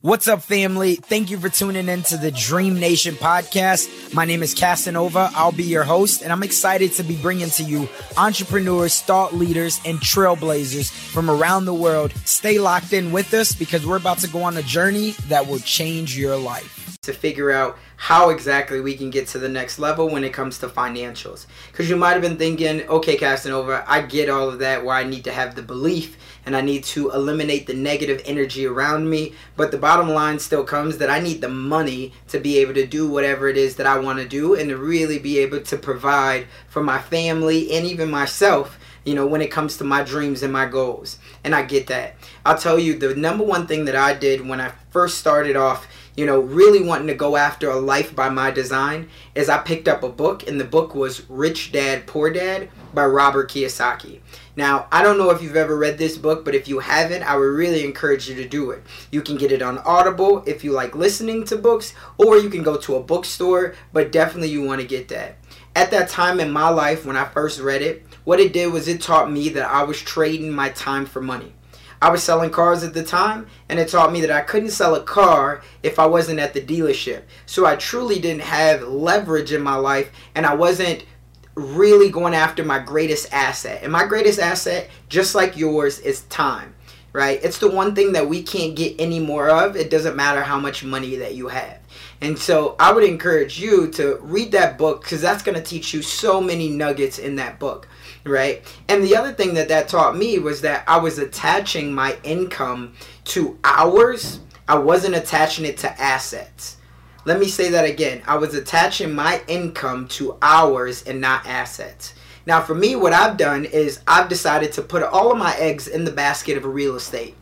What's up, family? Thank you for tuning in to the Dream Nation podcast. My name is Casanova. I'll be your host, and I'm excited to be bringing to you entrepreneurs, thought leaders, and trailblazers from around the world. Stay locked in with us because we're about to go on a journey that will change your life. To figure out how exactly we can get to the next level when it comes to financials. Because you might have been thinking, okay, Casanova, I get all of that where I need to have the belief and I need to eliminate the negative energy around me. But the bottom line still comes that I need the money to be able to do whatever it is that I want to do and to really be able to provide for my family and even myself you know, when it comes to my dreams and my goals. And I get that. I'll tell you, the number one thing that I did when I first started off, you know, really wanting to go after a life by my design is I picked up a book, and the book was Rich Dad Poor Dad by Robert Kiyosaki. Now, I don't know if you've ever read this book, but if you haven't, I would really encourage you to do it. You can get it on Audible if you like listening to books, or you can go to a bookstore, but definitely you want to get that. At that time in my life when I first read it, what it did was it taught me that I was trading my time for money. I was selling cars at the time, and it taught me that I couldn't sell a car if I wasn't at the dealership. So I truly didn't have leverage in my life, and I wasn't really going after my greatest asset. And my greatest asset, just like yours, is time, right? It's the one thing that we can't get any more of. It doesn't matter how much money that you have. And so I would encourage you to read that book because that's going to teach you so many nuggets in that book right? And the other thing that that taught me was that I was attaching my income to hours. I wasn't attaching it to assets. Let me say that again. I was attaching my income to hours and not assets. Now, for me, what I've done is I've decided to put all of my eggs in the basket of real estate.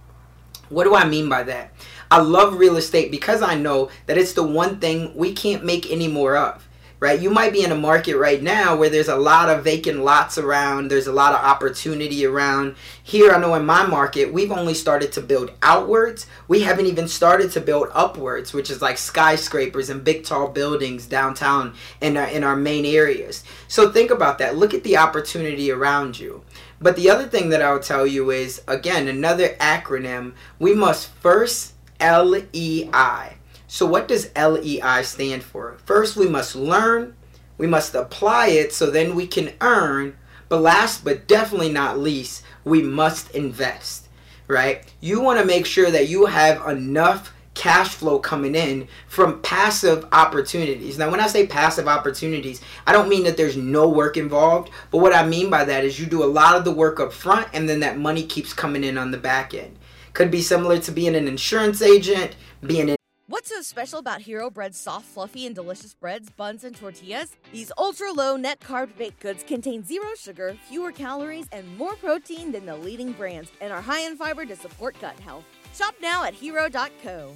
What do I mean by that? I love real estate because I know that it's the one thing we can't make any more of right? You might be in a market right now where there's a lot of vacant lots around, there's a lot of opportunity around. Here, I know in my market, we've only started to build outwards. We haven't even started to build upwards, which is like skyscrapers and big tall buildings downtown in our, in our main areas. So think about that. Look at the opportunity around you. But the other thing that I'll tell you is again, another acronym, we must first LEI so, what does LEI stand for? First, we must learn, we must apply it so then we can earn. But last but definitely not least, we must invest, right? You want to make sure that you have enough cash flow coming in from passive opportunities. Now, when I say passive opportunities, I don't mean that there's no work involved, but what I mean by that is you do a lot of the work up front and then that money keeps coming in on the back end. Could be similar to being an insurance agent, being an What's so special about Hero Bread's soft, fluffy, and delicious breads, buns, and tortillas? These ultra low net carb baked goods contain zero sugar, fewer calories, and more protein than the leading brands, and are high in fiber to support gut health. Shop now at hero.co.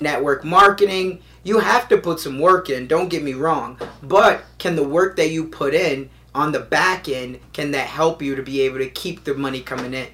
Network marketing, you have to put some work in, don't get me wrong. But can the work that you put in on the back end, can that help you to be able to keep the money coming in?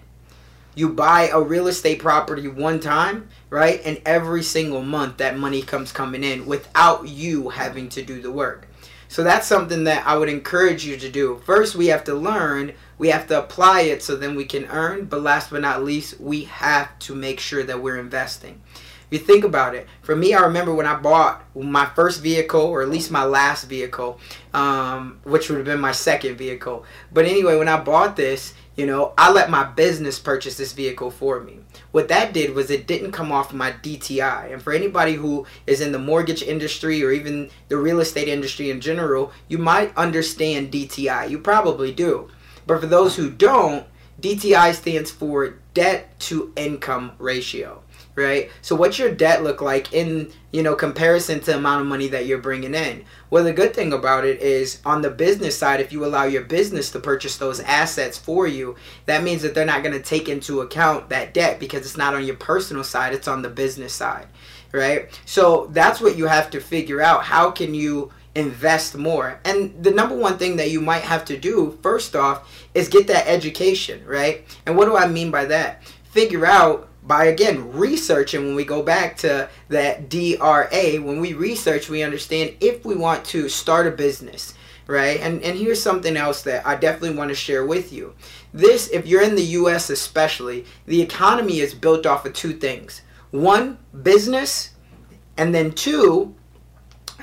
You buy a real estate property one time, right? And every single month that money comes coming in without you having to do the work. So that's something that I would encourage you to do. First, we have to learn, we have to apply it so then we can earn. But last but not least, we have to make sure that we're investing. If you think about it, for me, I remember when I bought my first vehicle, or at least my last vehicle, um, which would have been my second vehicle. But anyway, when I bought this, You know, I let my business purchase this vehicle for me. What that did was it didn't come off my DTI. And for anybody who is in the mortgage industry or even the real estate industry in general, you might understand DTI. You probably do. But for those who don't, DTI stands for debt to income ratio right? So what's your debt look like in, you know, comparison to amount of money that you're bringing in? Well, the good thing about it is on the business side, if you allow your business to purchase those assets for you, that means that they're not going to take into account that debt because it's not on your personal side, it's on the business side, right? So that's what you have to figure out. How can you invest more? And the number one thing that you might have to do, first off, is get that education, right? And what do I mean by that? Figure out by again researching when we go back to that DRA when we research we understand if we want to start a business right and and here's something else that I definitely want to share with you this if you're in the US especially the economy is built off of two things one business and then two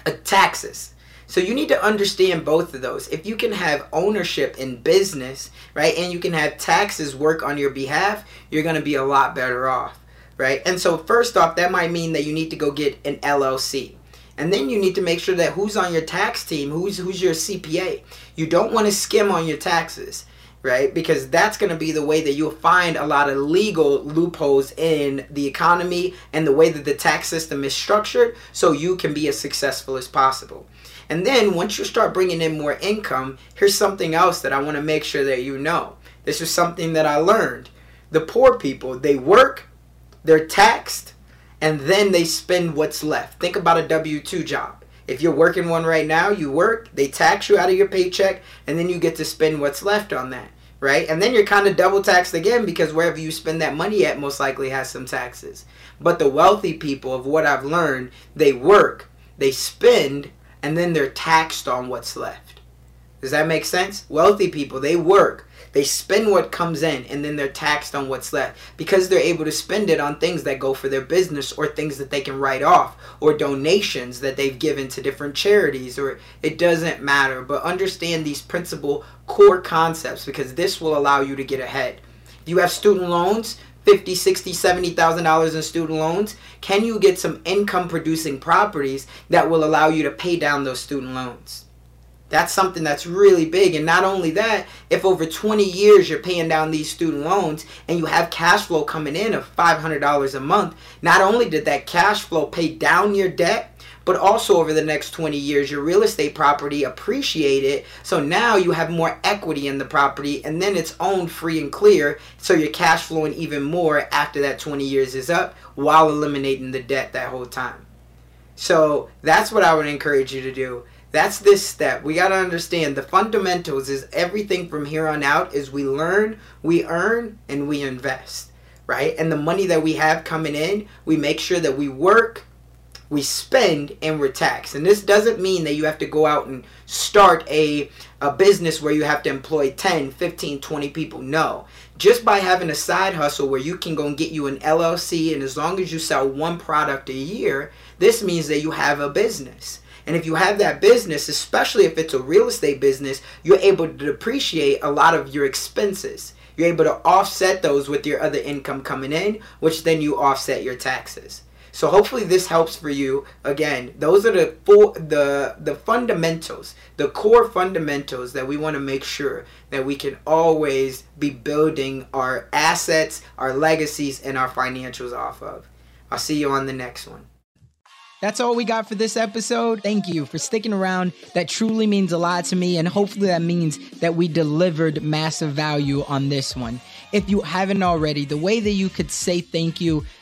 uh, taxes so you need to understand both of those. If you can have ownership in business, right, and you can have taxes work on your behalf, you're going to be a lot better off, right? And so first off, that might mean that you need to go get an LLC. And then you need to make sure that who's on your tax team, who's who's your CPA. You don't want to skim on your taxes right? Because that's going to be the way that you'll find a lot of legal loopholes in the economy and the way that the tax system is structured so you can be as successful as possible. And then once you start bringing in more income, here's something else that I want to make sure that you know. This is something that I learned. The poor people, they work, they're taxed, and then they spend what's left. Think about a W 2 job. If you're working one right now, you work, they tax you out of your paycheck, and then you get to spend what's left on that, right? And then you're kind of double taxed again because wherever you spend that money at most likely has some taxes. But the wealthy people, of what I've learned, they work, they spend, and then they're taxed on what's left. Does that make sense? Wealthy people, they work, they spend what comes in, and then they're taxed on what's left because they're able to spend it on things that go for their business or things that they can write off or donations that they've given to different charities or it doesn't matter. But understand these principal core concepts because this will allow you to get ahead. You have student loans, 50 60 70000 dollars in student loans can you get some income producing properties that will allow you to pay down those student loans that's something that's really big. And not only that if over 20 years you're paying down these student loans and you have cash flow coming in of $500 a month not only did that cash flow pay down your debt but also over the next 20 years your real estate property appreciated so now you have more equity in the property and then it's owned free and clear. So you're cash flowing even more after that 20 years is up while eliminating the debt that whole time. So that's what i would encourage you to do that's this step we got to understand the fundamentals is everything from here on out is we learn we earn and we invest right and the money that we have coming in we make sure that we work we spend and we're taxed. And this doesn't mean that you have to go out and start a, a business where you have to employ 10, 15, 20 people. No. Just by having a side hustle where you can go and get you an LLC, and as long as you sell one product a year, this means that you have a business. And if you have that business, especially if it's a real estate business, you're able to depreciate a lot of your expenses. You're able to offset those with your other income coming in, which then you offset your taxes. So hopefully this helps for you. Again, those are the full, the the fundamentals, the core fundamentals that we want to make sure that we can always be building our assets, our legacies, and our financials off of. I'll see you on the next one. That's all we got for this episode. Thank you for sticking around. That truly means a lot to me, and hopefully, that means that we delivered massive value on this one. If you haven't already, the way that you could say thank you